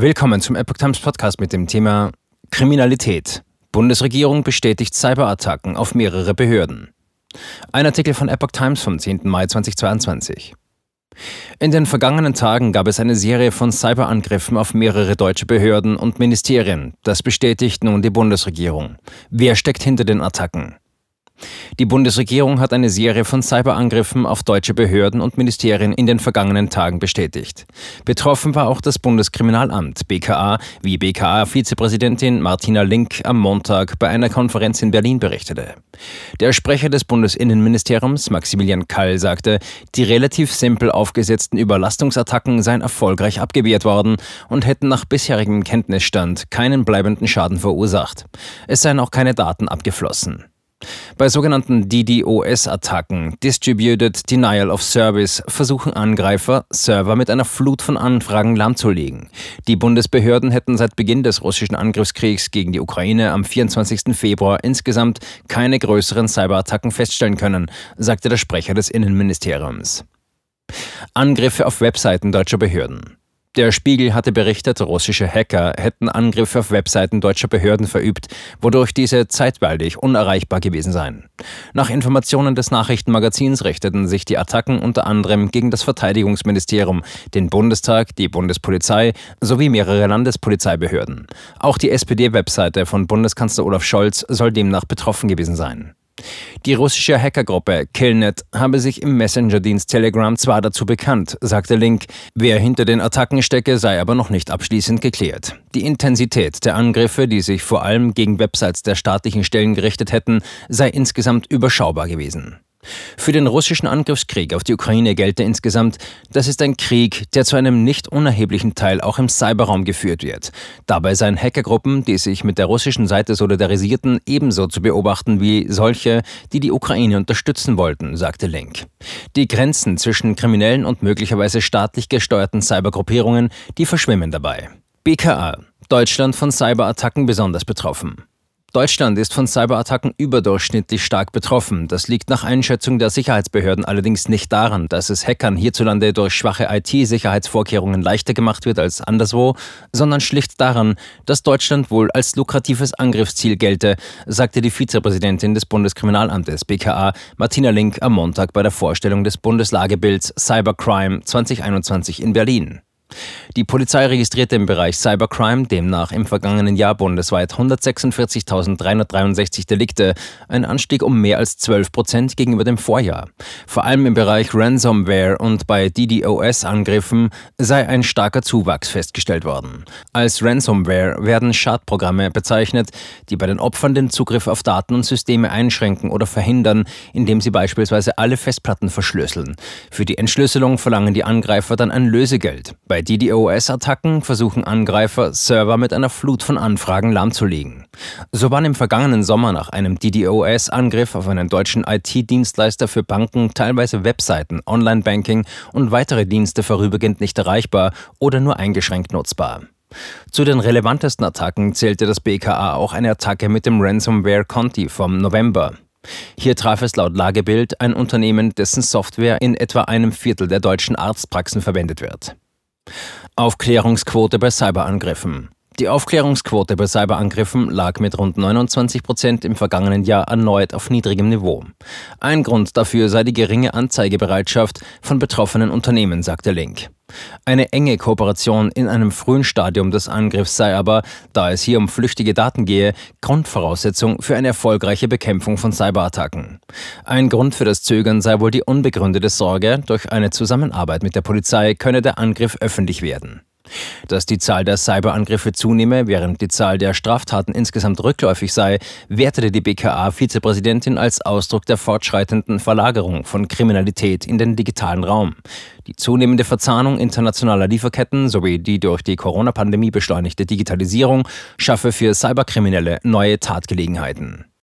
Willkommen zum Epoch Times Podcast mit dem Thema Kriminalität. Bundesregierung bestätigt Cyberattacken auf mehrere Behörden. Ein Artikel von Epoch Times vom 10. Mai 2022. In den vergangenen Tagen gab es eine Serie von Cyberangriffen auf mehrere deutsche Behörden und Ministerien. Das bestätigt nun die Bundesregierung. Wer steckt hinter den Attacken? Die Bundesregierung hat eine Serie von Cyberangriffen auf deutsche Behörden und Ministerien in den vergangenen Tagen bestätigt. Betroffen war auch das Bundeskriminalamt BKA, wie BKA-Vizepräsidentin Martina Link am Montag bei einer Konferenz in Berlin berichtete. Der Sprecher des Bundesinnenministeriums, Maximilian Kall, sagte, die relativ simpel aufgesetzten Überlastungsattacken seien erfolgreich abgewehrt worden und hätten nach bisherigem Kenntnisstand keinen bleibenden Schaden verursacht. Es seien auch keine Daten abgeflossen. Bei sogenannten DDoS-Attacken, Distributed Denial of Service, versuchen Angreifer, Server mit einer Flut von Anfragen lahmzulegen. Die Bundesbehörden hätten seit Beginn des russischen Angriffskriegs gegen die Ukraine am 24. Februar insgesamt keine größeren Cyberattacken feststellen können, sagte der Sprecher des Innenministeriums. Angriffe auf Webseiten deutscher Behörden. Der Spiegel hatte berichtet, russische Hacker hätten Angriffe auf Webseiten deutscher Behörden verübt, wodurch diese zeitweilig unerreichbar gewesen seien. Nach Informationen des Nachrichtenmagazins richteten sich die Attacken unter anderem gegen das Verteidigungsministerium, den Bundestag, die Bundespolizei sowie mehrere Landespolizeibehörden. Auch die SPD-Webseite von Bundeskanzler Olaf Scholz soll demnach betroffen gewesen sein. Die russische Hackergruppe Killnet habe sich im Messenger-Dienst Telegram zwar dazu bekannt, sagte Link, wer hinter den Attacken stecke, sei aber noch nicht abschließend geklärt. Die Intensität der Angriffe, die sich vor allem gegen Websites der staatlichen Stellen gerichtet hätten, sei insgesamt überschaubar gewesen. Für den russischen Angriffskrieg auf die Ukraine gelte insgesamt, das ist ein Krieg, der zu einem nicht unerheblichen Teil auch im Cyberraum geführt wird. Dabei seien Hackergruppen, die sich mit der russischen Seite solidarisierten, ebenso zu beobachten wie solche, die die Ukraine unterstützen wollten, sagte Link. Die Grenzen zwischen kriminellen und möglicherweise staatlich gesteuerten Cybergruppierungen, die verschwimmen dabei. BKA Deutschland von Cyberattacken besonders betroffen. Deutschland ist von Cyberattacken überdurchschnittlich stark betroffen. Das liegt nach Einschätzung der Sicherheitsbehörden allerdings nicht daran, dass es Hackern hierzulande durch schwache IT-Sicherheitsvorkehrungen leichter gemacht wird als anderswo, sondern schlicht daran, dass Deutschland wohl als lukratives Angriffsziel gelte, sagte die Vizepräsidentin des Bundeskriminalamtes BKA Martina Link am Montag bei der Vorstellung des Bundeslagebilds Cybercrime 2021 in Berlin. Die Polizei registrierte im Bereich Cybercrime demnach im vergangenen Jahr bundesweit 146.363 Delikte, ein Anstieg um mehr als 12 Prozent gegenüber dem Vorjahr. Vor allem im Bereich Ransomware und bei DDoS-Angriffen sei ein starker Zuwachs festgestellt worden. Als Ransomware werden Schadprogramme bezeichnet, die bei den Opfern den Zugriff auf Daten und Systeme einschränken oder verhindern, indem sie beispielsweise alle Festplatten verschlüsseln. Für die Entschlüsselung verlangen die Angreifer dann ein Lösegeld. Bei bei DDoS-Attacken versuchen Angreifer, Server mit einer Flut von Anfragen lahmzulegen. So waren im vergangenen Sommer nach einem DDoS-Angriff auf einen deutschen IT-Dienstleister für Banken teilweise Webseiten, Online-Banking und weitere Dienste vorübergehend nicht erreichbar oder nur eingeschränkt nutzbar. Zu den relevantesten Attacken zählte das BKA auch eine Attacke mit dem Ransomware Conti vom November. Hier traf es laut Lagebild ein Unternehmen, dessen Software in etwa einem Viertel der deutschen Arztpraxen verwendet wird. Aufklärungsquote bei Cyberangriffen. Die Aufklärungsquote bei Cyberangriffen lag mit rund 29 Prozent im vergangenen Jahr erneut auf niedrigem Niveau. Ein Grund dafür sei die geringe Anzeigebereitschaft von betroffenen Unternehmen, sagte Link. Eine enge Kooperation in einem frühen Stadium des Angriffs sei aber, da es hier um flüchtige Daten gehe, Grundvoraussetzung für eine erfolgreiche Bekämpfung von Cyberattacken. Ein Grund für das Zögern sei wohl die unbegründete Sorge, durch eine Zusammenarbeit mit der Polizei könne der Angriff öffentlich werden. Dass die Zahl der Cyberangriffe zunehme, während die Zahl der Straftaten insgesamt rückläufig sei, wertete die BKA-Vizepräsidentin als Ausdruck der fortschreitenden Verlagerung von Kriminalität in den digitalen Raum. Die zunehmende Verzahnung internationaler Lieferketten sowie die durch die Corona-Pandemie beschleunigte Digitalisierung schaffe für Cyberkriminelle neue Tatgelegenheiten.